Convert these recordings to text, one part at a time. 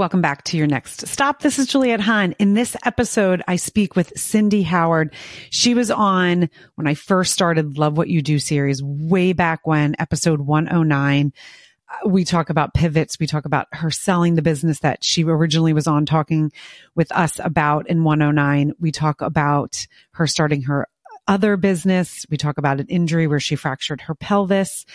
Welcome back to your next stop. This is Juliette Hahn. In this episode, I speak with Cindy Howard. She was on when I first started Love What You Do series way back when episode 109. Uh, we talk about pivots. We talk about her selling the business that she originally was on talking with us about in 109. We talk about her starting her other business. We talk about an injury where she fractured her pelvis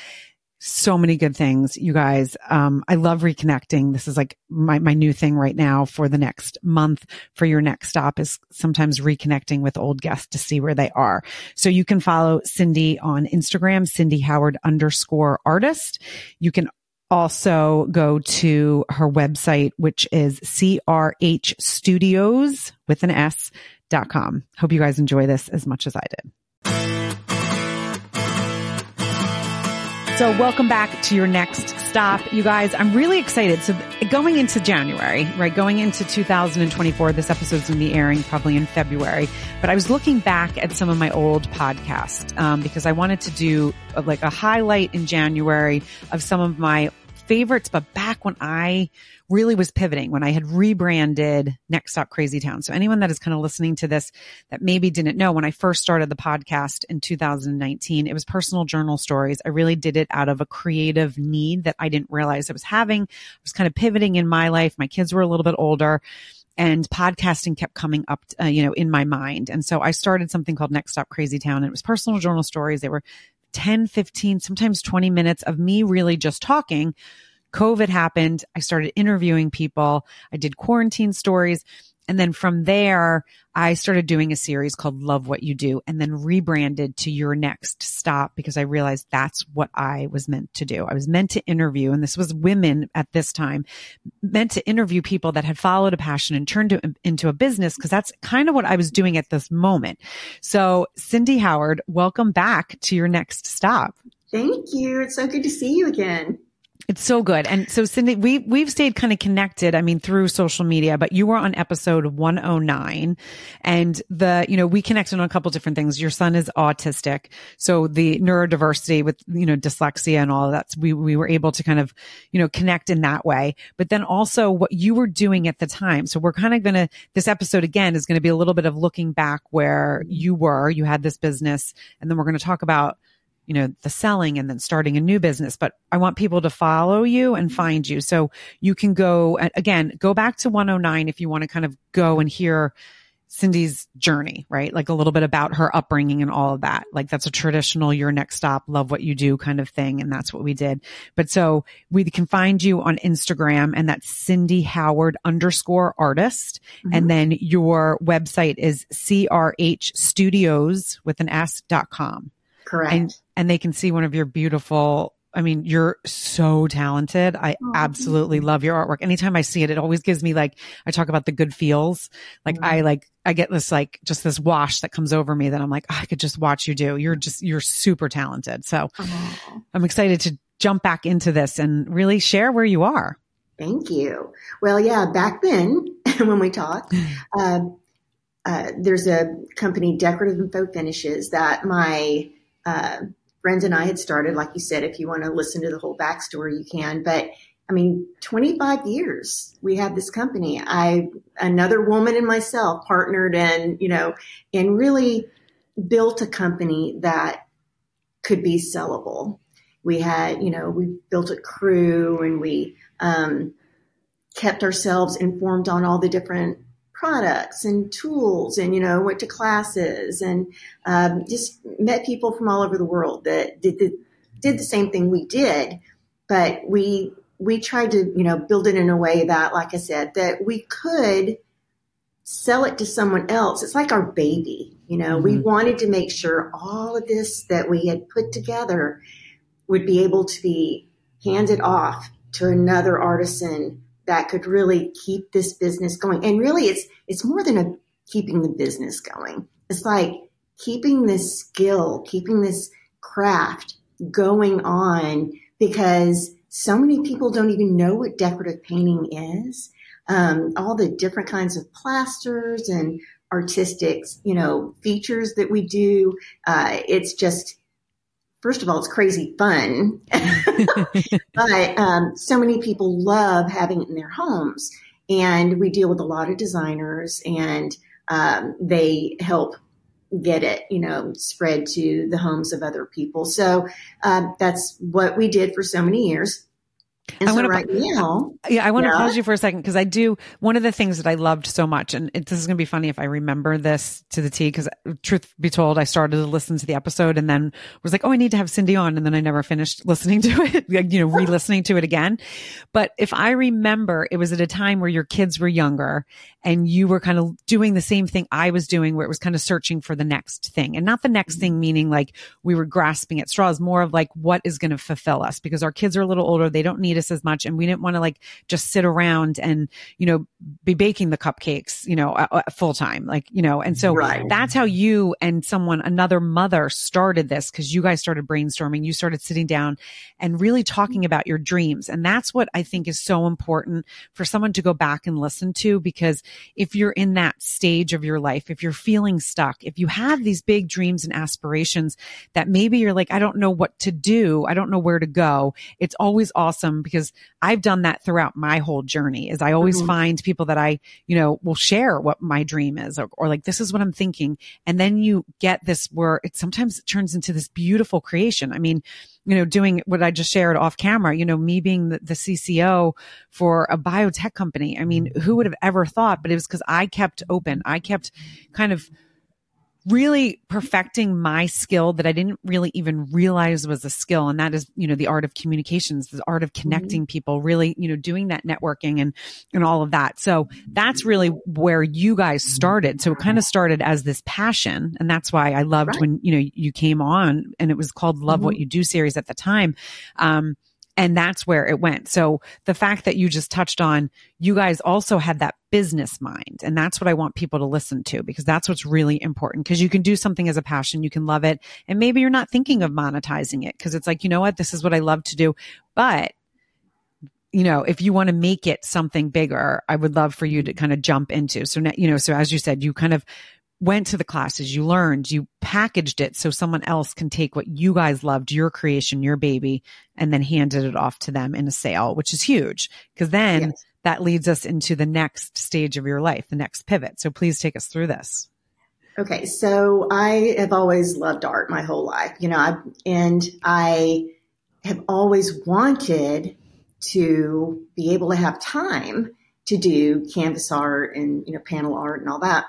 so many good things, you guys. Um, I love reconnecting. This is like my, my new thing right now for the next month for your next stop is sometimes reconnecting with old guests to see where they are. So you can follow Cindy on Instagram, Cindy Howard underscore artist. You can also go to her website, which is CRH Studios with an S dot com. Hope you guys enjoy this as much as I did. So welcome back to your next stop. You guys, I'm really excited. So going into January, right? Going into 2024, this episode's going to be airing probably in February, but I was looking back at some of my old podcasts, um, because I wanted to do uh, like a highlight in January of some of my favorites, but back when I really was pivoting, when I had rebranded Next Stop Crazy Town. So anyone that is kind of listening to this that maybe didn't know, when I first started the podcast in 2019, it was personal journal stories. I really did it out of a creative need that I didn't realize I was having. I was kind of pivoting in my life. My kids were a little bit older and podcasting kept coming up, uh, you know, in my mind. And so I started something called Next Stop Crazy Town and it was personal journal stories. They were 10, 15, sometimes 20 minutes of me really just talking. COVID happened. I started interviewing people. I did quarantine stories. And then from there, I started doing a series called Love What You Do and then rebranded to Your Next Stop because I realized that's what I was meant to do. I was meant to interview, and this was women at this time, meant to interview people that had followed a passion and turned it into a business because that's kind of what I was doing at this moment. So, Cindy Howard, welcome back to Your Next Stop. Thank you. It's so good to see you again. It's so good. And so Cindy, we, we've stayed kind of connected. I mean, through social media, but you were on episode 109 and the, you know, we connected on a couple different things. Your son is autistic. So the neurodiversity with, you know, dyslexia and all that. We, we were able to kind of, you know, connect in that way. But then also what you were doing at the time. So we're kind of going to, this episode again is going to be a little bit of looking back where you were, you had this business and then we're going to talk about you know, the selling and then starting a new business, but I want people to follow you and find you. So you can go again, go back to 109 if you want to kind of go and hear Cindy's journey, right? Like a little bit about her upbringing and all of that. Like that's a traditional your next stop, love what you do kind of thing. And that's what we did. But so we can find you on Instagram and that's Cindy Howard underscore artist. Mm-hmm. And then your website is CRH studios with an S dot com. Correct. And, and they can see one of your beautiful I mean, you're so talented. I oh, absolutely love your artwork. Anytime I see it, it always gives me like, I talk about the good feels. Like mm-hmm. I like, I get this like, just this wash that comes over me that I'm like, oh, I could just watch you do. You're just, you're super talented. So oh. I'm excited to jump back into this and really share where you are. Thank you. Well, yeah, back then when we talked, uh, uh, there's a company, Decorative and Faux Finishes, that my uh, friends and I had started. Like you said, if you want to listen to the whole backstory, you can. But I mean, 25 years we had this company. I, another woman and myself partnered and, you know, and really built a company that could be sellable. We had, you know, we built a crew and we, um, kept ourselves informed on all the different products and tools and, you know, went to classes and um, just met people from all over the world that did the, did the same thing we did. But we, we tried to, you know, build it in a way that, like I said, that we could sell it to someone else. It's like our baby, you know, mm-hmm. we wanted to make sure all of this that we had put together would be able to be handed off to another artisan that could really keep this business going. And really it's it's more than a keeping the business going. It's like keeping this skill, keeping this craft going on because so many people don't even know what decorative painting is. Um, all the different kinds of plasters and artistic, you know, features that we do. Uh, it's just first of all, it's crazy fun, but um, so many people love having it in their homes. and we deal with a lot of designers and um, they help get it, you know, spread to the homes of other people. So uh, that's what we did for so many years. And I so right now, yeah, I want yeah. to pause you for a second because I do one of the things that I loved so much, and it, this is going to be funny if I remember this to the T. Because uh, truth be told, I started to listen to the episode and then was like, "Oh, I need to have Cindy on," and then I never finished listening to it, like you know, re-listening to it again. But if I remember, it was at a time where your kids were younger and you were kind of doing the same thing I was doing, where it was kind of searching for the next thing, and not the next thing meaning like we were grasping at straws, more of like what is going to fulfill us because our kids are a little older, they don't need us as much. And we didn't want to like just sit around and, you know, be baking the cupcakes, you know, uh, full time, like, you know, and so right. that's how you and someone, another mother started this because you guys started brainstorming. You started sitting down and really talking about your dreams. And that's what I think is so important for someone to go back and listen to because if you're in that stage of your life, if you're feeling stuck, if you have these big dreams and aspirations that maybe you're like, I don't know what to do. I don't know where to go. It's always awesome because I've done that throughout my whole journey is I always mm-hmm. find people that I, you know, will share what my dream is or, or like, this is what I'm thinking. And then you get this where it sometimes it turns into this beautiful creation. I mean, you know, doing what I just shared off camera, you know, me being the, the CCO for a biotech company. I mean, who would have ever thought, but it was because I kept open. I kept kind of really perfecting my skill that I didn't really even realize was a skill. And that is, you know, the art of communications, the art of mm-hmm. connecting mm-hmm. people, really, you know, doing that networking and, and all of that. So that's really where you guys started. So it kind of started as this passion. And that's why I loved right. when, you know, you came on and it was called Love mm-hmm. What You Do series at the time. Um, and that's where it went. So the fact that you just touched on, you guys also had that business mind. And that's what I want people to listen to because that's what's really important because you can do something as a passion. You can love it. And maybe you're not thinking of monetizing it because it's like, you know what? This is what I love to do. But you know, if you want to make it something bigger, I would love for you to kind of jump into. So, you know, so as you said, you kind of went to the classes, you learned, you packaged it so someone else can take what you guys loved, your creation, your baby, and then handed it off to them in a sale, which is huge because then yes. that leads us into the next stage of your life, the next pivot. So please take us through this. Okay. So I have always loved art my whole life, you know, I, and I have always wanted to be able to have time to do canvas art and, you know, panel art and all that.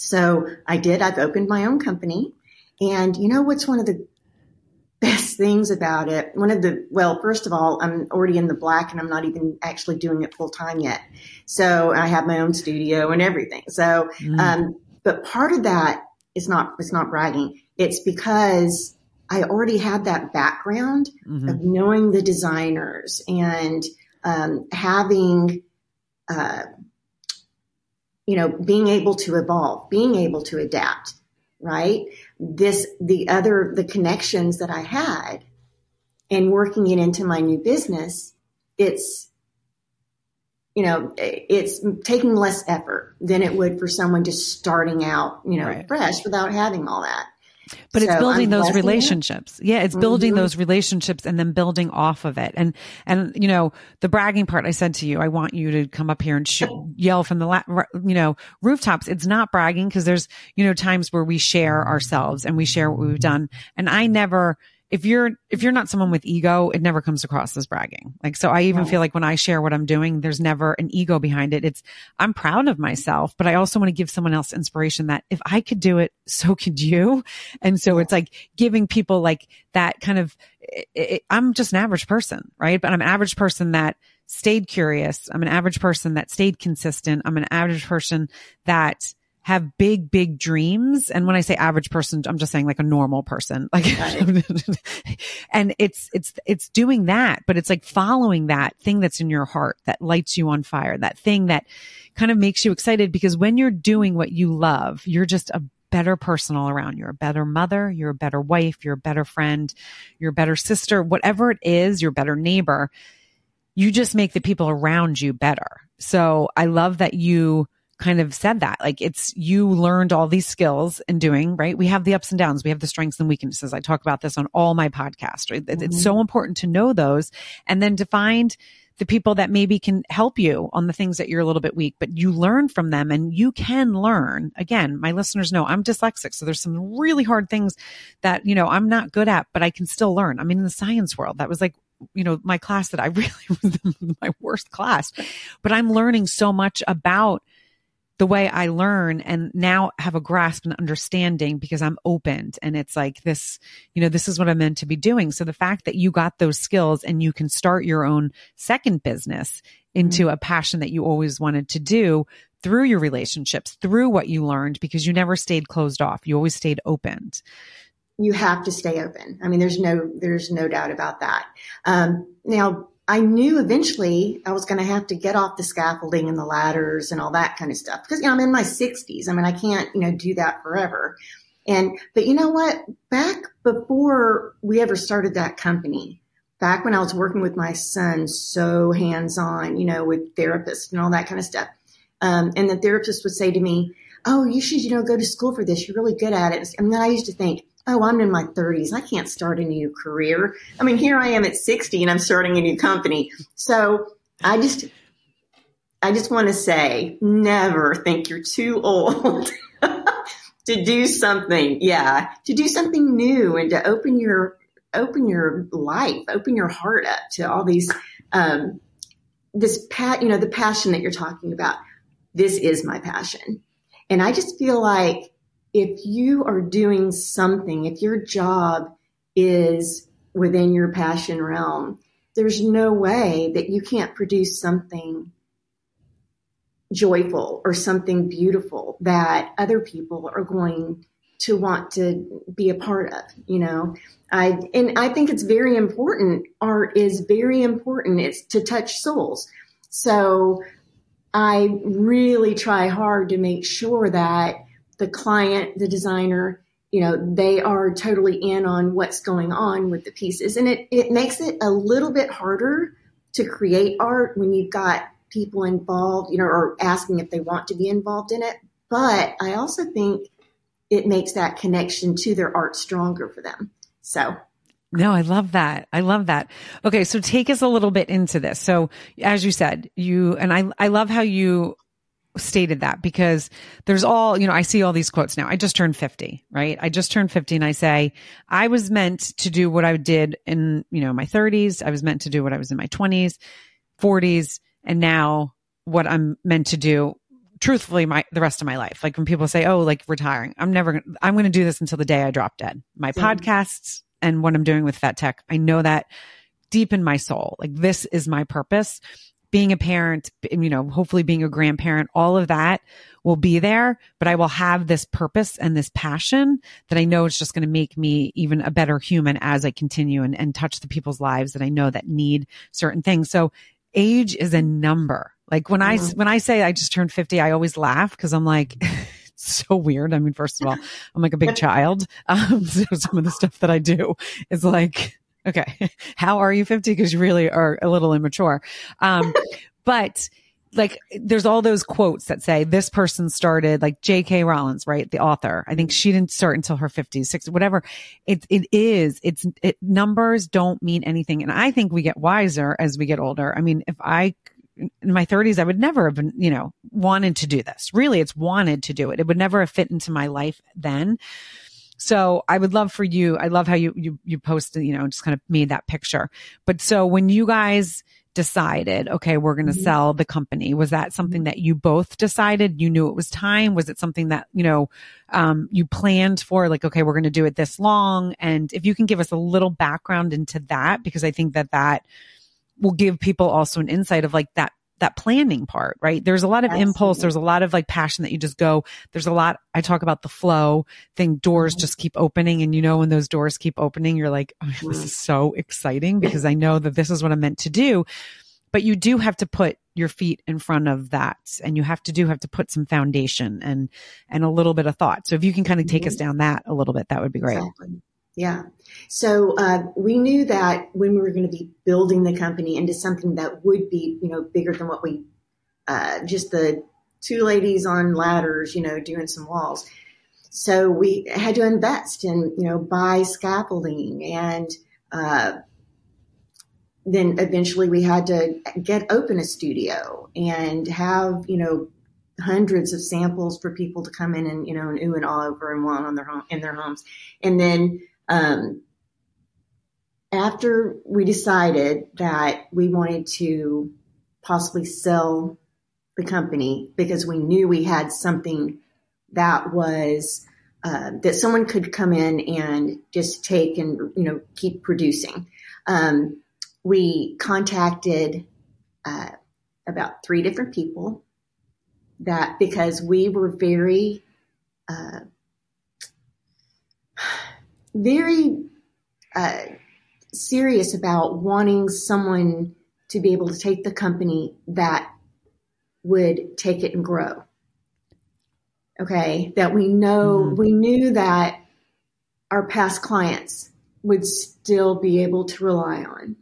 So I did. I've opened my own company. And you know what's one of the best things about it? One of the, well, first of all, I'm already in the black and I'm not even actually doing it full time yet. So I have my own studio and everything. So, mm. um, but part of that is not, it's not bragging. It's because I already had that background mm-hmm. of knowing the designers and, um, having, uh, you know, being able to evolve, being able to adapt, right? This, the other, the connections that I had and working it into my new business, it's, you know, it's taking less effort than it would for someone just starting out, you know, right. fresh without having all that. But so it's building those relationships. It. Yeah, it's building mm-hmm. those relationships and then building off of it. And and you know, the bragging part I said to you, I want you to come up here and sh- yell from the la- you know, rooftops. It's not bragging because there's, you know, times where we share ourselves and we share what we've done. And I never if you're if you're not someone with ego, it never comes across as bragging. Like so I even right. feel like when I share what I'm doing, there's never an ego behind it. It's I'm proud of myself, but I also want to give someone else inspiration that if I could do it, so could you. And so it's like giving people like that kind of it, it, I'm just an average person, right? But I'm an average person that stayed curious. I'm an average person that stayed consistent. I'm an average person that have big, big dreams. And when I say average person, I'm just saying like a normal person. Like, and it's, it's, it's doing that, but it's like following that thing that's in your heart that lights you on fire, that thing that kind of makes you excited because when you're doing what you love, you're just a better person all around. You're a better mother. You're a better wife. You're a better friend. You're a better sister, whatever it is, you're a better neighbor. You just make the people around you better. So I love that you, kind of said that. Like it's, you learned all these skills in doing, right? We have the ups and downs. We have the strengths and weaknesses. I talk about this on all my podcasts, right? Mm-hmm. It's so important to know those and then to find the people that maybe can help you on the things that you're a little bit weak, but you learn from them and you can learn. Again, my listeners know I'm dyslexic. So there's some really hard things that, you know, I'm not good at, but I can still learn. I mean, in the science world, that was like you know, my class that I really was my worst class, but I'm learning so much about the way I learn and now have a grasp and understanding because I'm opened and it's like this, you know, this is what I'm meant to be doing. So the fact that you got those skills and you can start your own second business into mm-hmm. a passion that you always wanted to do through your relationships, through what you learned because you never stayed closed off. You always stayed opened. You have to stay open. I mean, there's no, there's no doubt about that. Um, now I knew eventually I was going to have to get off the scaffolding and the ladders and all that kind of stuff because you know, I'm in my 60s. I mean, I can't, you know, do that forever. And, but you know what? Back before we ever started that company, back when I was working with my son so hands on, you know, with therapists and all that kind of stuff. Um, and the therapist would say to me, Oh, you should, you know, go to school for this. You're really good at it. And then I used to think, oh, I'm in my 30s. I can't start a new career. I mean, here I am at 60 and I'm starting a new company. So I just, I just want to say, never think you're too old to do something. Yeah, to do something new and to open your open your life, open your heart up to all these um, this pat, you know, the passion that you're talking about. This is my passion, and I just feel like if you are doing something, if your job is within your passion realm, there's no way that you can't produce something joyful or something beautiful that other people are going to want to be a part of, you know. I and I think it's very important. Art is very important. It's to touch souls. So I really try hard to make sure that the client, the designer, you know, they are totally in on what's going on with the pieces. And it, it makes it a little bit harder to create art when you've got people involved, you know, or asking if they want to be involved in it. But I also think it makes that connection to their art stronger for them. So no, I love that. I love that. Okay. So take us a little bit into this. So as you said, you, and I, I love how you stated that because there's all, you know, I see all these quotes now. I just turned 50, right? I just turned 50 and I say, I was meant to do what I did in, you know, my 30s. I was meant to do what I was in my 20s, 40s, and now what I'm meant to do truthfully my the rest of my life. Like when people say, "Oh, like retiring." I'm never to I'm going to do this until the day I drop dead. My podcasts and what I'm doing with Fat Tech. I know that deep in my soul. Like this is my purpose being a parent, you know, hopefully being a grandparent, all of that will be there, but I will have this purpose and this passion that I know it's just going to make me even a better human as I continue and, and touch the people's lives that I know that need certain things. So age is a number. Like when I, mm-hmm. when I say I just turned 50, I always laugh because I'm like, so weird. I mean, first of all, I'm like a big child. Um, so some of the stuff that I do is like, Okay. How are you 50? Because you really are a little immature. Um, but like there's all those quotes that say this person started like J.K. Rowling, right? The author. I think she didn't start until her 50s, 60s, whatever. It, it is, it's, it, numbers don't mean anything. And I think we get wiser as we get older. I mean, if I, in my 30s, I would never have been, you know, wanted to do this. Really, it's wanted to do it. It would never have fit into my life then. So I would love for you. I love how you, you, you posted, you know, just kind of made that picture. But so when you guys decided, okay, we're going to mm-hmm. sell the company, was that something mm-hmm. that you both decided? You knew it was time? Was it something that, you know, um, you planned for like, okay, we're going to do it this long? And if you can give us a little background into that, because I think that that will give people also an insight of like that that planning part, right? There's a lot of Absolutely. impulse. There's a lot of like passion that you just go. There's a lot. I talk about the flow thing. Doors mm-hmm. just keep opening. And you know, when those doors keep opening, you're like, oh, this mm-hmm. is so exciting because I know that this is what I'm meant to do. But you do have to put your feet in front of that and you have to do have to put some foundation and, and a little bit of thought. So if you can kind of take mm-hmm. us down that a little bit, that would be great. Exactly. Yeah. So uh, we knew that when we were going to be building the company into something that would be, you know, bigger than what we, uh, just the two ladies on ladders, you know, doing some walls. So we had to invest and, you know, buy scaffolding and, uh, then eventually we had to get open a studio and have, you know, hundreds of samples for people to come in and, you know, and ooh and all over and want on their home, in their homes. And then, um, after we decided that we wanted to possibly sell the company because we knew we had something that was uh, that someone could come in and just take and you know keep producing. Um, we contacted uh, about three different people that because we were very uh, very uh, serious about wanting someone to be able to take the company that would take it and grow. Okay. That we know, mm-hmm. we knew that our past clients would still be able to rely on.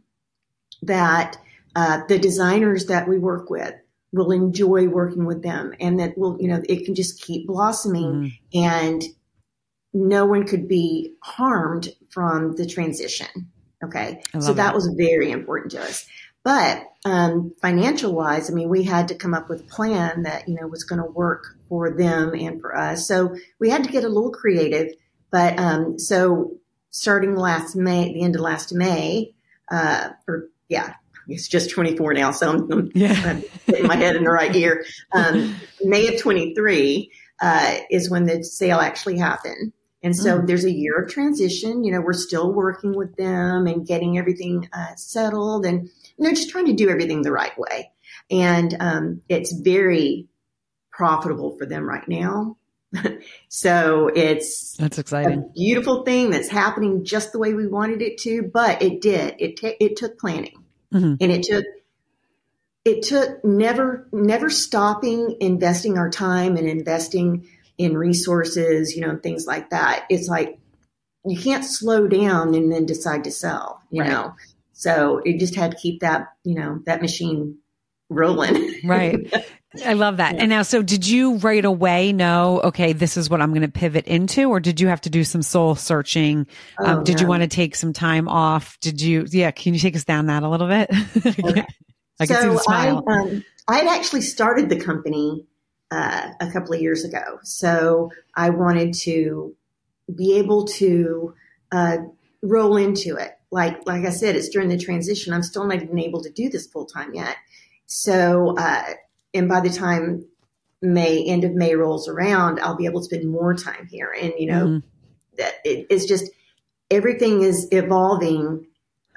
That uh, the designers that we work with will enjoy working with them and that will, you know, it can just keep blossoming mm-hmm. and no one could be harmed from the transition. Okay. So that, was very important to us. But um, financial wise, I mean, we had to come up with a plan that, you know, was going to work for them and for us. So we had to get a little creative. But um, so starting last May, the end of last May, uh, or yeah, it's just 24 now. So I'm, I'm, yeah. I'm getting my head in the right gear. Um, May of 23 uh, is when the sale actually happened. And so mm. there's a year of transition. You know, we're still working with them and getting everything uh, settled and, you know, just trying to do everything the right way. And um, it's very profitable for them right now. so it's that's exciting, a beautiful thing that's happening just the way we wanted it to. But it did. It t- it took planning, mm-hmm. and it took it took never never stopping investing our time and investing in resources, you know, things like that. It's like you can't slow down and then decide to sell, you right. know. So it just had to keep that, you know, that machine rolling. right. I love that. Yeah. And now, so did you right away know, okay, this is what I'm going to pivot into, or did you have to do some soul searching? Oh, um, did no. you want to take some time off? Did you, yeah, can you take us down that a little bit? Okay. I so see the smile. I, um, I had actually started the company uh, a couple of years ago. So I wanted to be able to uh, roll into it. Like like I said, it's during the transition. I'm still not even able to do this full time yet. So uh, and by the time May end of May rolls around, I'll be able to spend more time here. And you know mm-hmm. that it, it's just everything is evolving.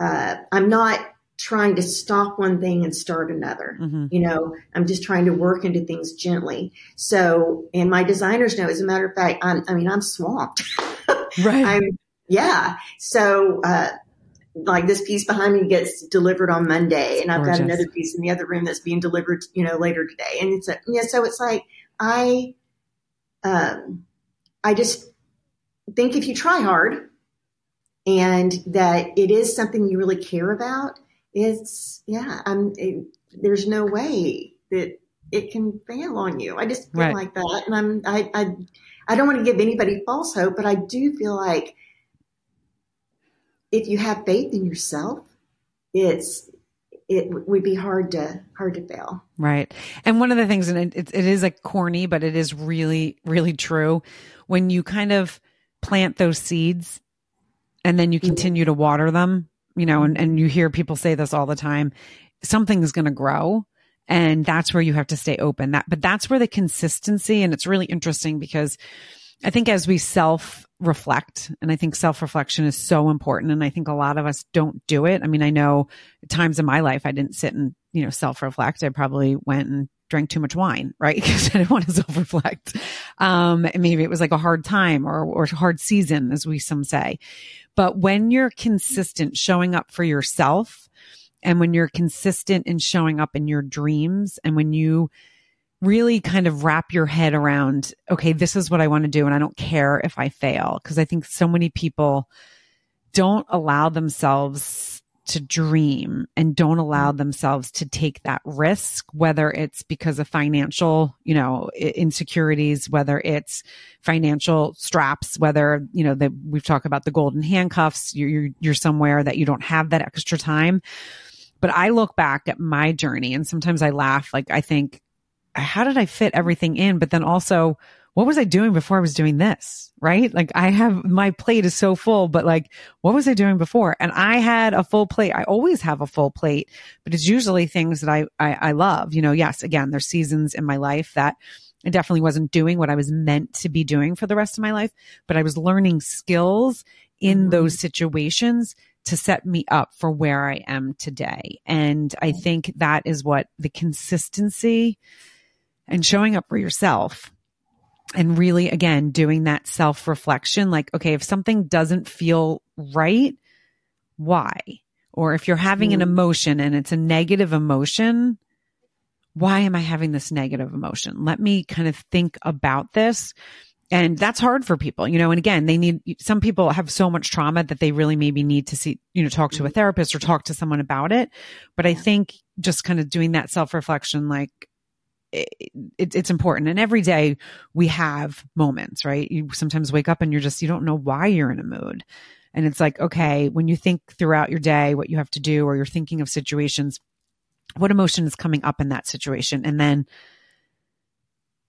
Uh, I'm not trying to stop one thing and start another. Mm-hmm. You know, I'm just trying to work into things gently. So, and my designers know, as a matter of fact, I'm, I mean, I'm swamped. right. I'm, yeah. So, uh, like this piece behind me gets delivered on Monday and I've Gorgeous. got another piece in the other room that's being delivered, you know, later today. And it's a, yeah, so it's like, I, um, I just think if you try hard and that it is something you really care about, it's yeah i'm it, there's no way that it can fail on you i just feel right. like that and i'm I, I i don't want to give anybody false hope but i do feel like if you have faith in yourself it's it would be hard to hard to fail right and one of the things and it, it, is like corny but it is really really true when you kind of plant those seeds and then you mm-hmm. continue to water them you know, mm-hmm. and, and you hear people say this all the time, something is going to grow. And that's where you have to stay open. That, but that's where the consistency, and it's really interesting because I think as we self reflect, and I think self reflection is so important. And I think a lot of us don't do it. I mean, I know times in my life I didn't sit and, you know, self reflect. I probably went and drank too much wine, right? Because I didn't want to self reflect. Um, maybe it was like a hard time or, or hard season, as we some say. But when you're consistent showing up for yourself and when you're consistent in showing up in your dreams and when you really kind of wrap your head around, okay, this is what I want to do and I don't care if I fail. Cause I think so many people don't allow themselves to dream and don't allow mm-hmm. themselves to take that risk, whether it's because of financial, you know, insecurities, whether it's financial straps, whether, you know, that we've talked about the golden handcuffs, you're, you're somewhere that you don't have that extra time. But I look back at my journey and sometimes I laugh. Like I think, how did I fit everything in? But then also, what was I doing before I was doing this? Right? Like I have my plate is so full, but like what was I doing before? And I had a full plate. I always have a full plate, but it's usually things that I, I, I love. You know, yes, again, there's seasons in my life that I definitely wasn't doing what I was meant to be doing for the rest of my life, but I was learning skills in mm-hmm. those situations to set me up for where I am today. And I think that is what the consistency and showing up for yourself and really again doing that self reflection like okay if something doesn't feel right why? Or if you're having an mm-hmm. emotion and it's a negative emotion why am i having this negative emotion? Let me kind of think about this. And that's hard for people you know and again they need some people have so much trauma that they really maybe need to see you know talk to a mm-hmm. therapist or talk to someone about it. But i think just kind of doing that self reflection like it, it's important. And every day we have moments, right? You sometimes wake up and you're just, you don't know why you're in a mood. And it's like, okay, when you think throughout your day, what you have to do, or you're thinking of situations, what emotion is coming up in that situation? And then,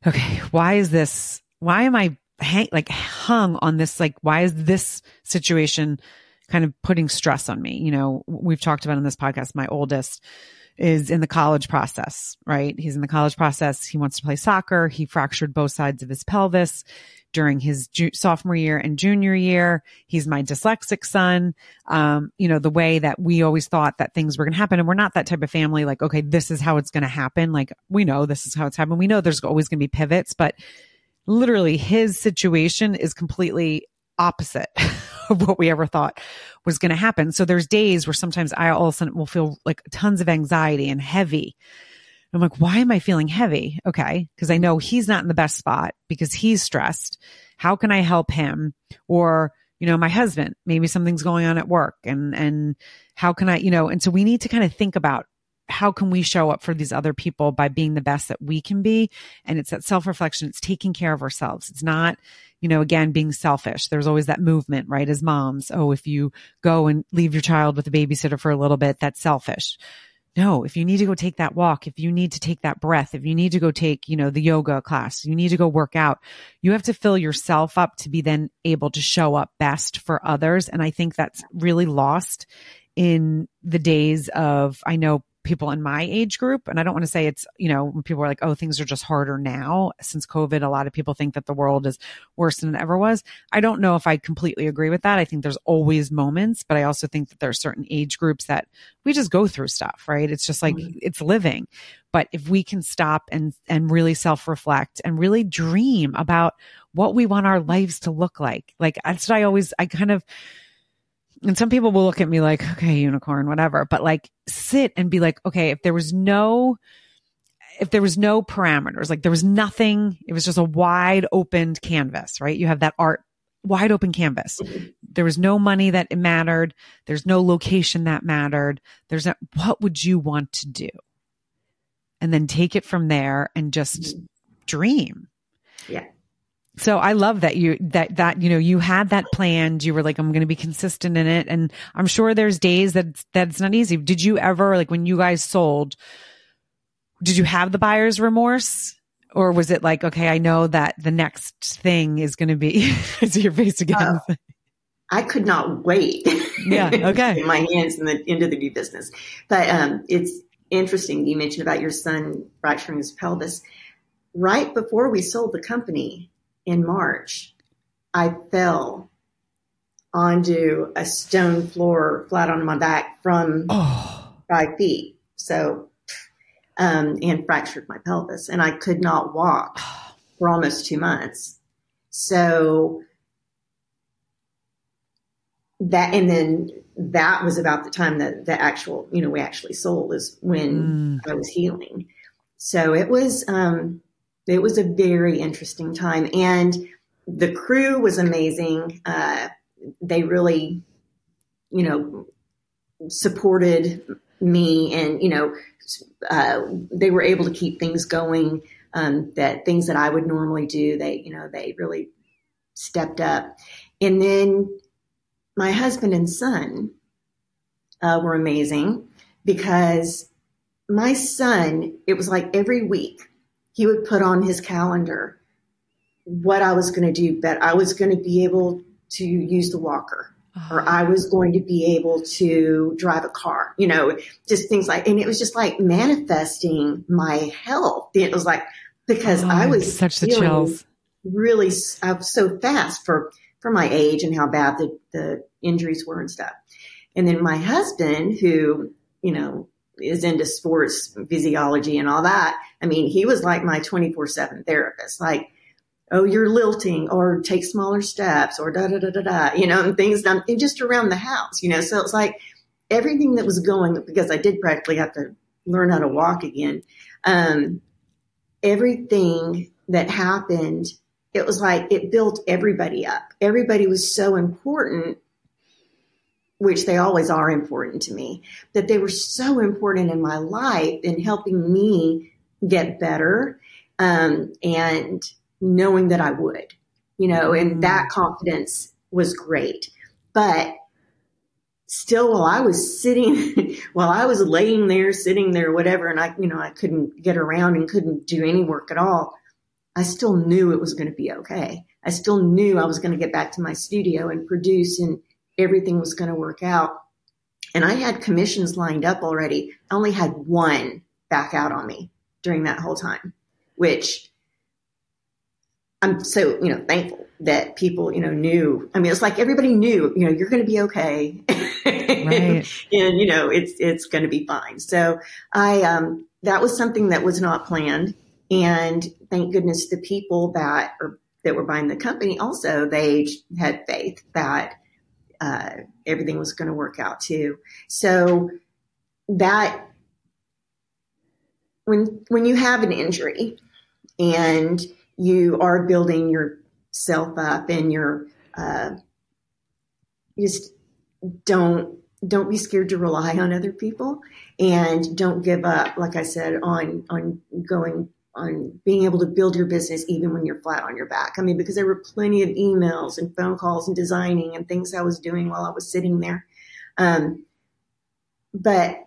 okay, why is this, why am I hang, like hung on this? Like, why is this situation kind of putting stress on me? You know, we've talked about in this podcast, my oldest, is in the college process, right? He's in the college process. He wants to play soccer. He fractured both sides of his pelvis during his ju- sophomore year and junior year. He's my dyslexic son. Um, you know, the way that we always thought that things were going to happen. And we're not that type of family. Like, okay, this is how it's going to happen. Like, we know this is how it's happening. We know there's always going to be pivots, but literally his situation is completely opposite of what we ever thought was going to happen. So there's days where sometimes I all of a sudden will feel like tons of anxiety and heavy. I'm like, why am I feeling heavy? Okay. Cause I know he's not in the best spot because he's stressed. How can I help him? Or, you know, my husband, maybe something's going on at work and, and how can I, you know, and so we need to kind of think about how can we show up for these other people by being the best that we can be? And it's that self reflection. It's taking care of ourselves. It's not, you know, again, being selfish. There's always that movement, right? As moms. Oh, if you go and leave your child with a babysitter for a little bit, that's selfish. No, if you need to go take that walk, if you need to take that breath, if you need to go take, you know, the yoga class, you need to go work out, you have to fill yourself up to be then able to show up best for others. And I think that's really lost in the days of, I know people in my age group. And I don't want to say it's, you know, when people are like, oh, things are just harder now since COVID. A lot of people think that the world is worse than it ever was. I don't know if I completely agree with that. I think there's always moments, but I also think that there are certain age groups that we just go through stuff, right? It's just like, mm-hmm. it's living. But if we can stop and, and really self reflect and really dream about what we want our lives to look like, like that's what I always, I kind of, and some people will look at me like, okay, unicorn, whatever, but like sit and be like, okay, if there was no, if there was no parameters, like there was nothing, it was just a wide opened canvas, right? You have that art wide open canvas. There was no money that mattered. There's no location that mattered. There's a, what would you want to do? And then take it from there and just dream. Yeah so I love that you that that you know you had that planned. You were like, I'm going to be consistent in it, and I'm sure there's days that that's not easy. Did you ever like when you guys sold? Did you have the buyer's remorse, or was it like, okay, I know that the next thing is going to be to your face again? Uh, I could not wait. Yeah, okay. my hands in the end of the new business, but um, it's interesting. You mentioned about your son fracturing his pelvis. Right before we sold the company, in March, I fell onto a stone floor flat on my back from oh. five feet. So, um, and fractured my pelvis and I could not walk for almost two months. So that, and then that was about the time that the actual, you know, we actually sold is when mm. I was healing. So it was, um, it was a very interesting time and the crew was amazing. Uh, they really, you know, supported me and, you know, uh, they were able to keep things going. Um, that things that I would normally do, they, you know, they really stepped up. And then my husband and son uh, were amazing. because my son, it was like every week he would put on his calendar what I was going to do, but I was going to be able to use the walker or uh-huh. I was going to be able to drive a car, you know, just things like, and it was just like manifesting my health. It was like, because oh, I was such the chills. Really, I was so fast for, for my age and how bad the, the injuries were and stuff. And then my husband, who, you know, is into sports physiology and all that. I mean, he was like my 24 seven therapist. Like, oh, you're lilting or take smaller steps or da da da da da, you know, and things done and just around the house, you know. So it's like everything that was going because I did practically have to learn how to walk again. Um, everything that happened, it was like it built everybody up. Everybody was so important, which they always are important to me, that they were so important in my life in helping me get better. Um, and knowing that I would, you know, and mm-hmm. that confidence was great. But still, while I was sitting, while I was laying there, sitting there, whatever, and I, you know, I couldn't get around and couldn't do any work at all, I still knew it was going to be okay. I still knew I was going to get back to my studio and produce and everything was going to work out. And I had commissions lined up already. I only had one back out on me during that whole time, which I'm so, you know, thankful that people, you know, knew. I mean, it's like everybody knew, you know, you're going to be okay. Right. and, you know, it's, it's going to be fine. So I, um, that was something that was not planned. And thank goodness the people that are, that were buying the company also, they had faith that, uh, everything was going to work out too. So that, when, when you have an injury and, you are building yourself up and you're uh, just don't don't be scared to rely on other people and don't give up like i said on on going on being able to build your business even when you're flat on your back. I mean because there were plenty of emails and phone calls and designing and things i was doing while i was sitting there. Um, but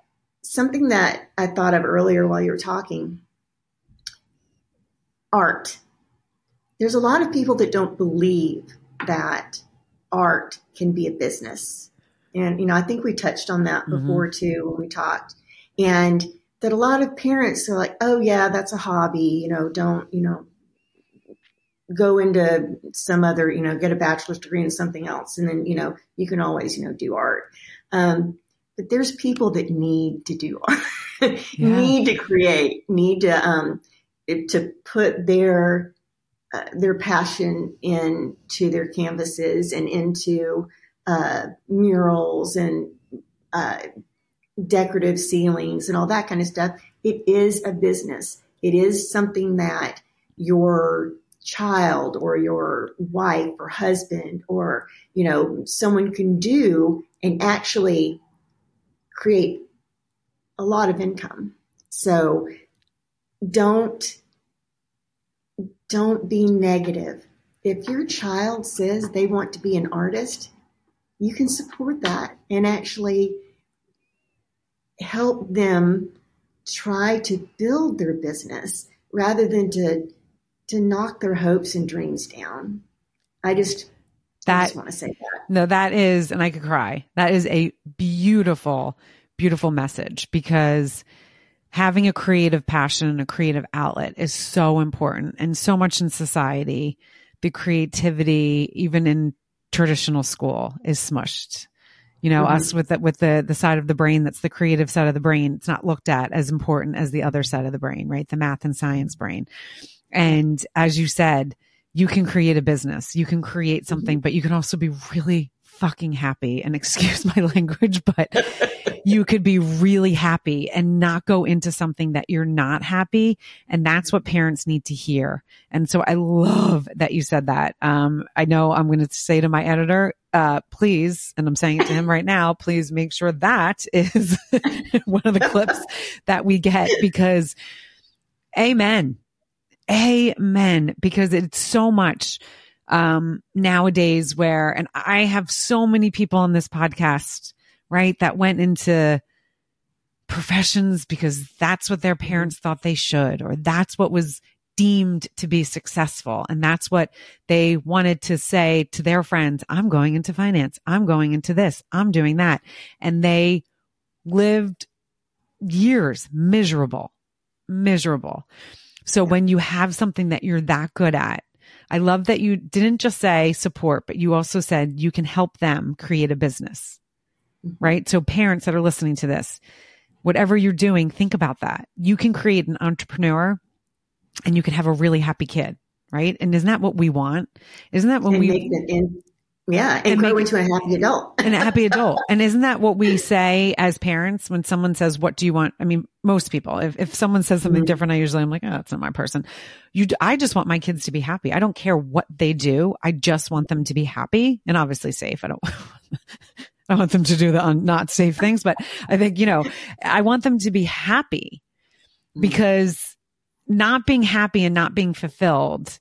something that i thought of earlier while you were talking art there's a lot of people that don't believe that art can be a business. And, you know, I think we touched on that mm-hmm. before mm-hmm. too when we talked. And that a lot of parents are like, oh, yeah, that's a hobby. You know, don't, you know, go into some other, you know, get a bachelor's degree in something else. And then, you know, you can always, you know, do art. Um, but there's people that need to do art, yeah. need to create, need to, um, to put their uh, their passion into their canvases and into uh, murals and uh, decorative ceilings and all that kind of stuff. It is a business. It is something that your child or your wife or husband or you know someone can do and actually create a lot of income. So don't don't be negative. If your child says they want to be an artist, you can support that and actually help them try to build their business rather than to to knock their hopes and dreams down. I just that I just want to say that. No, that is and I could cry. That is a beautiful beautiful message because having a creative passion and a creative outlet is so important and so much in society. The creativity, even in traditional school, is smushed. You know, mm-hmm. us with the, with the, the side of the brain that's the creative side of the brain, it's not looked at as important as the other side of the brain, right? The math and science brain. And as you said, you can create a business, you can create mm-hmm. something, but you can also be really fucking happy and excuse my language, but you could be really happy and not go into something that you're not happy. And that's what parents need to hear. And so I love that you said that. Um, I know I'm going to say to my editor, uh, please, and I'm saying it to him right now, please make sure that is one of the clips that we get because amen. Amen. Because it's so much um, nowadays where, and I have so many people on this podcast, right, that went into professions because that's what their parents thought they should, or that's what was deemed to be successful. And that's what they wanted to say to their friends. I'm going into finance. I'm going into this. I'm doing that. And they lived years miserable, miserable. So when you have something that you're that good at, I love that you didn't just say support, but you also said you can help them create a business, mm-hmm. right? So parents that are listening to this, whatever you're doing, think about that. You can create an entrepreneur and you can have a really happy kid, right? And isn't that what we want? Isn't that what and we in, yeah, and, and grow into a happy adult. and a happy adult. And isn't that what we say as parents when someone says, "What do you want?" I mean, most people. If if someone says something mm-hmm. different, I usually I'm like, "Oh, that's not my person." You, I just want my kids to be happy. I don't care what they do. I just want them to be happy and obviously safe. I don't. I want them to do the un- not safe things, but I think you know, I want them to be happy mm-hmm. because not being happy and not being fulfilled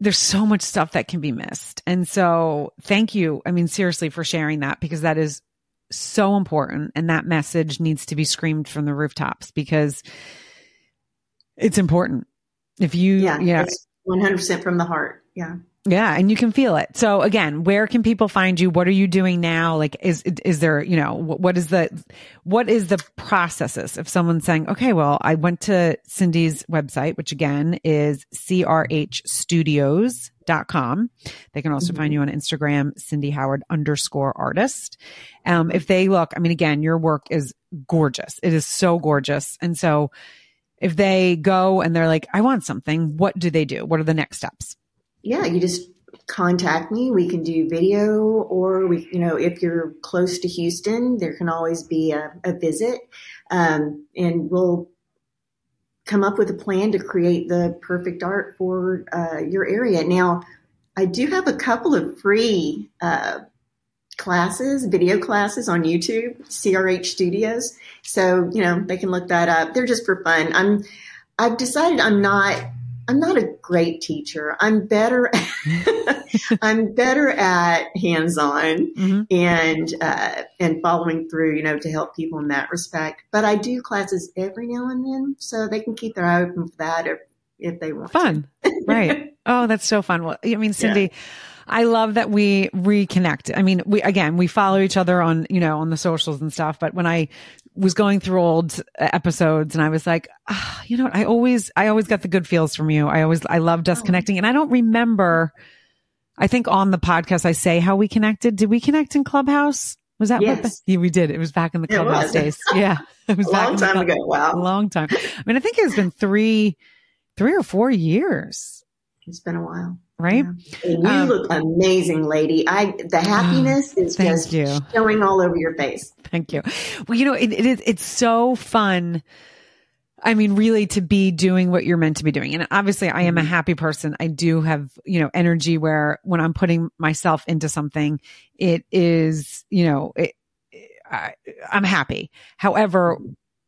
there's so much stuff that can be missed. And so thank you. I mean, seriously for sharing that because that is so important. And that message needs to be screamed from the rooftops because it's important. If you, yeah, know, 100% from the heart. Yeah. Yeah, and you can feel it. So again, where can people find you? What are you doing now? Like, is is there, you know, what is the what is the processes if someone's saying, okay, well, I went to Cindy's website, which again is crhstudios.com. They can also mm-hmm. find you on Instagram, Cindy Howard underscore artist. Um, if they look, I mean, again, your work is gorgeous. It is so gorgeous. And so if they go and they're like, I want something, what do they do? What are the next steps? Yeah, you just contact me. We can do video or we, you know, if you're close to Houston, there can always be a, a visit. Um, and we'll come up with a plan to create the perfect art for uh, your area. Now, I do have a couple of free uh, classes, video classes on YouTube, CRH Studios. So, you know, they can look that up. They're just for fun. I'm, I've decided I'm not I'm not a great teacher. I'm better. I'm better at hands-on mm-hmm. and uh, and following through. You know, to help people in that respect. But I do classes every now and then, so they can keep their eye open for that if if they want. Fun, right? Oh, that's so fun. Well, I mean, Cindy. Yeah. I love that we reconnect. I mean, we, again, we follow each other on, you know, on the socials and stuff. But when I was going through old episodes and I was like, oh, you know what? I always, I always got the good feels from you. I always, I loved us oh. connecting and I don't remember. I think on the podcast, I say how we connected. Did we connect in Clubhouse? Was that yes. what? The, yeah, we did. It was back in the Clubhouse days. Yeah. It was a long time ago. Wow. A long time. I mean, I think it's been three, three or four years. It's been a while right? Yeah. you um, look amazing, lady. I the happiness oh, is just you. showing all over your face. Thank you. Well, you know, it, it is it's so fun. I mean, really to be doing what you're meant to be doing. And obviously I am a mm-hmm. happy person. I do have, you know, energy where when I'm putting myself into something, it is, you know, it, I, I'm happy. However,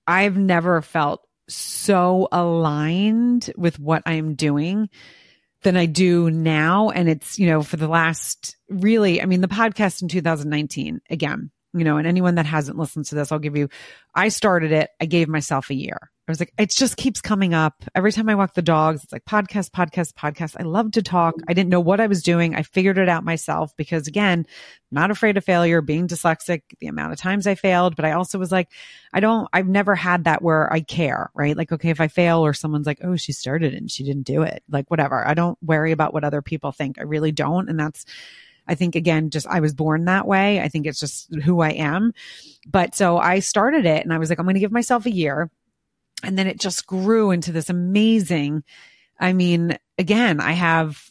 I've never felt so aligned with what I'm doing than I do now. And it's, you know, for the last really, I mean, the podcast in 2019, again, you know, and anyone that hasn't listened to this, I'll give you, I started it. I gave myself a year. I was like, it just keeps coming up. Every time I walk the dogs, it's like podcast, podcast, podcast. I love to talk. I didn't know what I was doing. I figured it out myself because again, not afraid of failure, being dyslexic, the amount of times I failed, but I also was like, I don't, I've never had that where I care, right? Like, okay, if I fail or someone's like, oh, she started and she didn't do it, like whatever. I don't worry about what other people think. I really don't. And that's, I think again, just I was born that way. I think it's just who I am. But so I started it and I was like, I'm going to give myself a year. And then it just grew into this amazing, I mean, again, I have,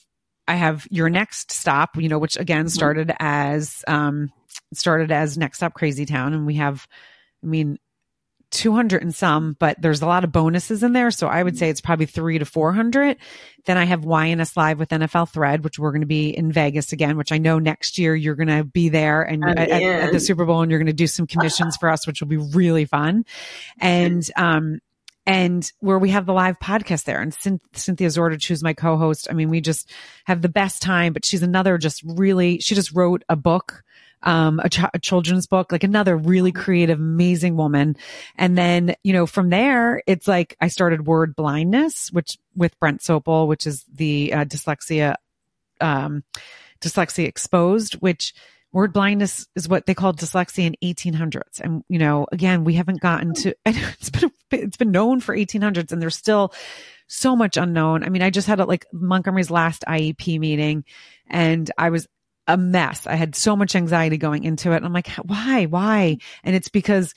I have your next stop, you know, which again mm-hmm. started as, um, started as next stop crazy town. And we have, I mean, 200 and some, but there's a lot of bonuses in there. So I would say it's probably three to 400. Then I have YNS Live with NFL Thread, which we're going to be in Vegas again, which I know next year you're going to be there and at, at, the Super Bowl and you're going to do some commissions for us, which will be really fun. And, um, and where we have the live podcast there and Cynthia Zordich, who's my co-host. I mean, we just have the best time, but she's another just really, she just wrote a book um, a, ch- a, children's book, like another really creative, amazing woman. And then, you know, from there, it's like I started word blindness, which with Brent Sopel, which is the uh, dyslexia, um, dyslexia exposed, which word blindness is what they called dyslexia in 1800s. And, you know, again, we haven't gotten to, it's been, it's been known for 1800s and there's still so much unknown. I mean, I just had a, like Montgomery's last IEP meeting and I was a mess. I had so much anxiety going into it. And I'm like, why, why? And it's because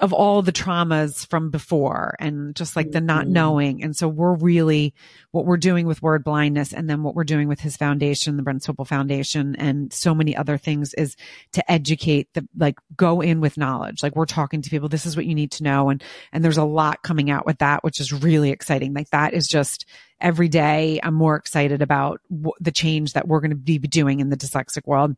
of all the traumas from before and just like the not mm-hmm. knowing. And so we're really what we're doing with word blindness and then what we're doing with his foundation, the Brent Sopel Foundation and so many other things is to educate the like go in with knowledge. Like we're talking to people, this is what you need to know. And and there's a lot coming out with that, which is really exciting. Like that is just every day I'm more excited about w- the change that we're going to be doing in the dyslexic world.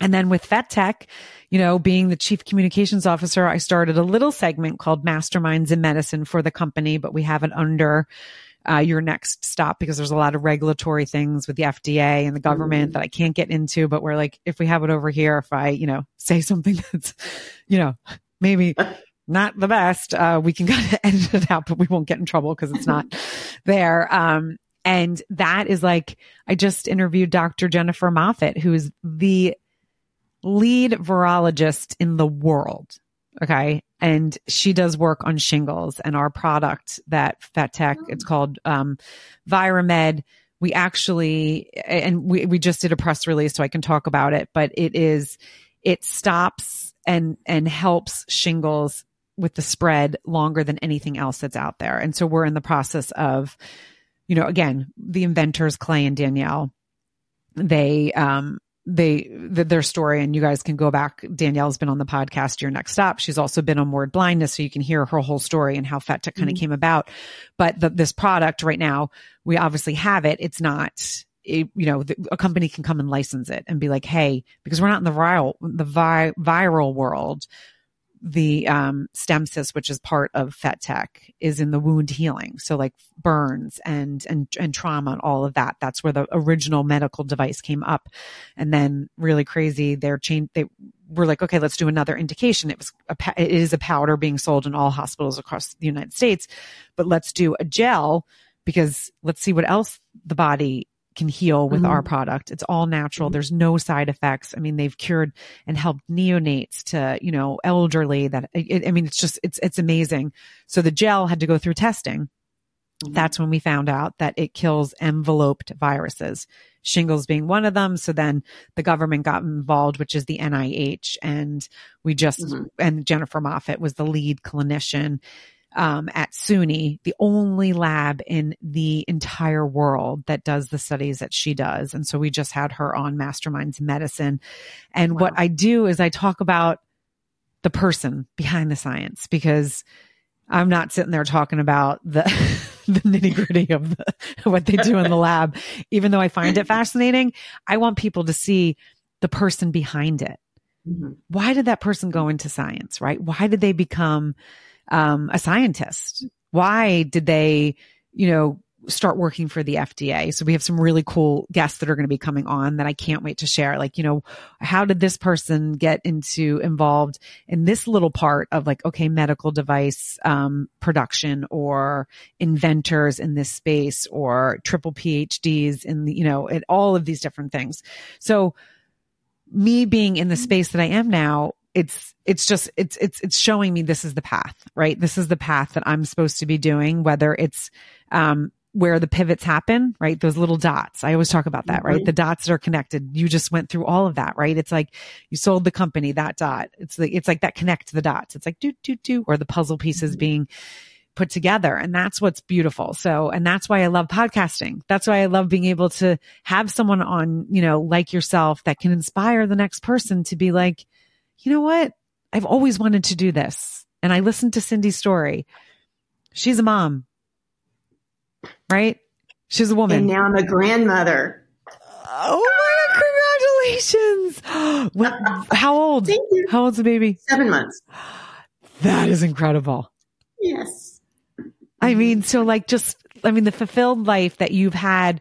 And then with FetTech, you know, being the chief communications officer, I started a little segment called Masterminds in Medicine for the company, but we have it under uh, your next stop because there's a lot of regulatory things with the FDA and the government mm. that I can't get into. But we're like, if we have it over here, if I, you know, say something that's, you know, maybe not the best, uh, we can kind of edit it out, but we won't get in trouble because it's not there. Um, and that is like, I just interviewed Dr. Jennifer Moffat, who is the lead virologist in the world. Okay. And she does work on shingles and our product that FetTech, it's oh. called, um, Viramed. We actually, and we, we just did a press release so I can talk about it, but it is, it stops and, and helps shingles with the spread longer than anything else that's out there. And so we're in the process of, you know, again, the inventors, Clay and Danielle, they, um, they the, their story and you guys can go back. Danielle's been on the podcast your next stop. She's also been on word blindness so you can hear her whole story and how FetTech kind of mm-hmm. came about. But the, this product right now we obviously have it. It's not it, you know, the, a company can come and license it and be like, hey, because we're not in the viral, the vi- viral world, the um, StemSys, which is part of FetTech, is in the wound healing. So like burns and and and trauma and all of that. That's where the original medical device came up. And then really crazy, they're changed. They were like, okay, let's do another indication. It was a, it is a powder being sold in all hospitals across the United States, but let's do a gel because let's see what else the body can heal with mm-hmm. our product. It's all natural. Mm-hmm. There's no side effects. I mean, they've cured and helped neonates to, you know, elderly that, it, I mean, it's just, it's, it's amazing. So the gel had to go through testing. Mm-hmm. That's when we found out that it kills enveloped viruses, shingles being one of them. So then the government got involved, which is the NIH. And we just, mm-hmm. and Jennifer Moffat was the lead clinician um, at SUNY, the only lab in the entire world that does the studies that she does. And so we just had her on Masterminds Medicine. And wow. what I do is I talk about the person behind the science because I'm not sitting there talking about the, the nitty gritty of the, what they do in the lab. Even though I find it fascinating, I want people to see the person behind it. Mm-hmm. Why did that person go into science, right? Why did they become um, a scientist? Why did they, you know, start working for the FDA. So we have some really cool guests that are going to be coming on that I can't wait to share. Like, you know, how did this person get into involved in this little part of like, okay, medical device, um, production or inventors in this space or triple PhDs in the, you know, at all of these different things. So me being in the space that I am now, it's it's just it's it's it's showing me this is the path right this is the path that i'm supposed to be doing whether it's um where the pivots happen right those little dots i always talk about that right mm-hmm. the dots that are connected you just went through all of that right it's like you sold the company that dot it's like it's like that connect the dots it's like do do do or the puzzle pieces mm-hmm. being put together. And that's what's beautiful. So, and that's why I love podcasting. That's why I love being able to have someone on, you know, like yourself that can inspire the next person to be like, you know what? I've always wanted to do this. And I listened to Cindy's story. She's a mom, right? She's a woman. And now I'm a grandmother. Oh my God, congratulations. what, how old? Thank you. How old's the baby? Seven months. That is incredible. Yes. I mean, so like just, I mean, the fulfilled life that you've had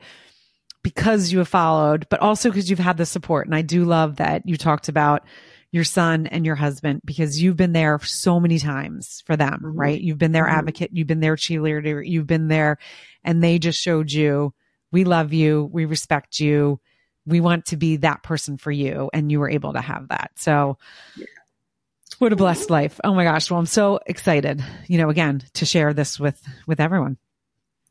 because you have followed, but also because you've had the support. And I do love that you talked about your son and your husband because you've been there so many times for them, mm-hmm. right? You've been their mm-hmm. advocate. You've been their cheerleader. You've been there and they just showed you, we love you. We respect you. We want to be that person for you. And you were able to have that. So yeah. what a blessed life. Oh my gosh. Well, I'm so excited, you know, again, to share this with, with everyone.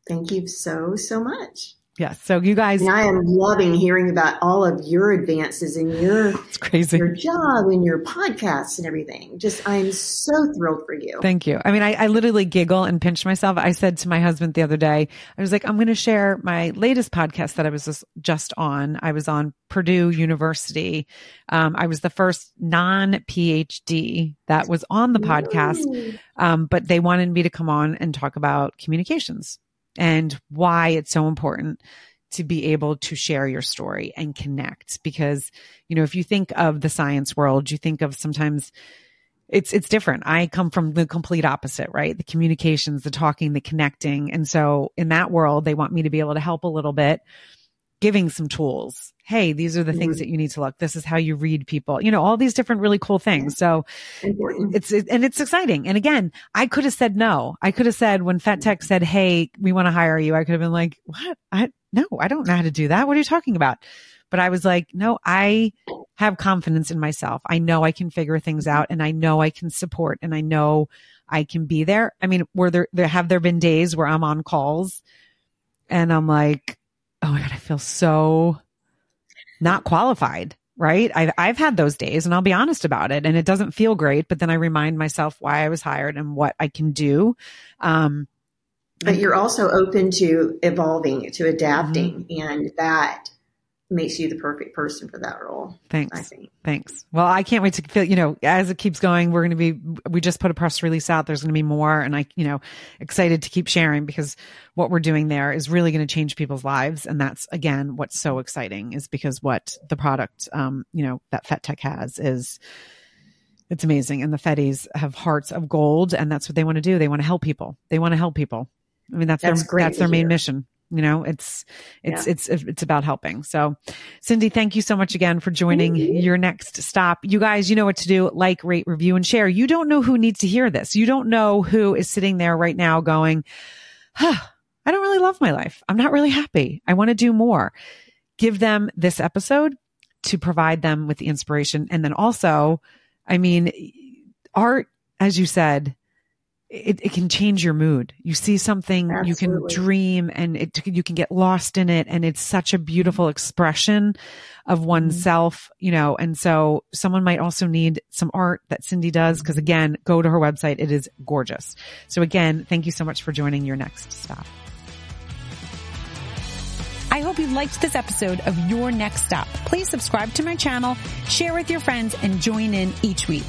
Thank you so, so much. Yes. So you guys, and I am loving hearing about all of your advances in your it's crazy your job and your podcasts and everything. Just I'm so thrilled for you. Thank you. I mean, I, I literally giggle and pinch myself. I said to my husband the other day, I was like, I'm going to share my latest podcast that I was just, just on. I was on Purdue University. Um, I was the first non PhD that was on the podcast, um, but they wanted me to come on and talk about communications and why it's so important to be able to share your story and connect. Because you know if you think of the science world you think of sometimes it's it's different. I come from the complete opposite right? The communications the talking the connecting. And so in that world they want me to be able to help a little bit giving some tools. Hey, these are the mm-hmm. things that you need to look. This is how you read people. You know, all these different really cool things. So it's it, and it's exciting. And again, I could have said no. I could have said when FetTech said, "Hey, we want to hire you," I could have been like, "What? I no, I don't know how to do that. What are you talking about?" But I was like, "No, I have confidence in myself. I know I can figure things out, and I know I can support, and I know I can be there." I mean, were there there have there been days where I'm on calls, and I'm like oh my God, I feel so not qualified. Right. I've, I've had those days and I'll be honest about it and it doesn't feel great, but then I remind myself why I was hired and what I can do. Um, but you're also open to evolving, to adapting, mm-hmm. and that makes you the perfect person for that role. Thanks. I think. Thanks. Well, I can't wait to feel, you know, as it keeps going, we're going to be, we just put a press release out. There's going to be more and I, you know, excited to keep sharing because what we're doing there is really going to change people's lives. And that's again, what's so exciting is because what the product, um, you know, that FetTech has is, it's amazing. And the Fetties have hearts of gold and that's what they want to do. They want to help people. They want to help people. I mean, that's, that's their, that's their main mission you know it's it's yeah. it's it's about helping. So cindy thank you so much again for joining mm-hmm. your next stop. You guys you know what to do. Like rate review and share. You don't know who needs to hear this. You don't know who is sitting there right now going huh, i don't really love my life. I'm not really happy. I want to do more. Give them this episode to provide them with the inspiration. And then also i mean art as you said it, it can change your mood. You see something, Absolutely. you can dream and it, you can get lost in it. And it's such a beautiful expression of mm-hmm. oneself, mm-hmm. you know, and so someone might also need some art that Cindy does. Cause again, go to her website. It is gorgeous. So again, thank you so much for joining your next stop. I hope you liked this episode of Your Next Stop. Please subscribe to my channel, share with your friends, and join in each week.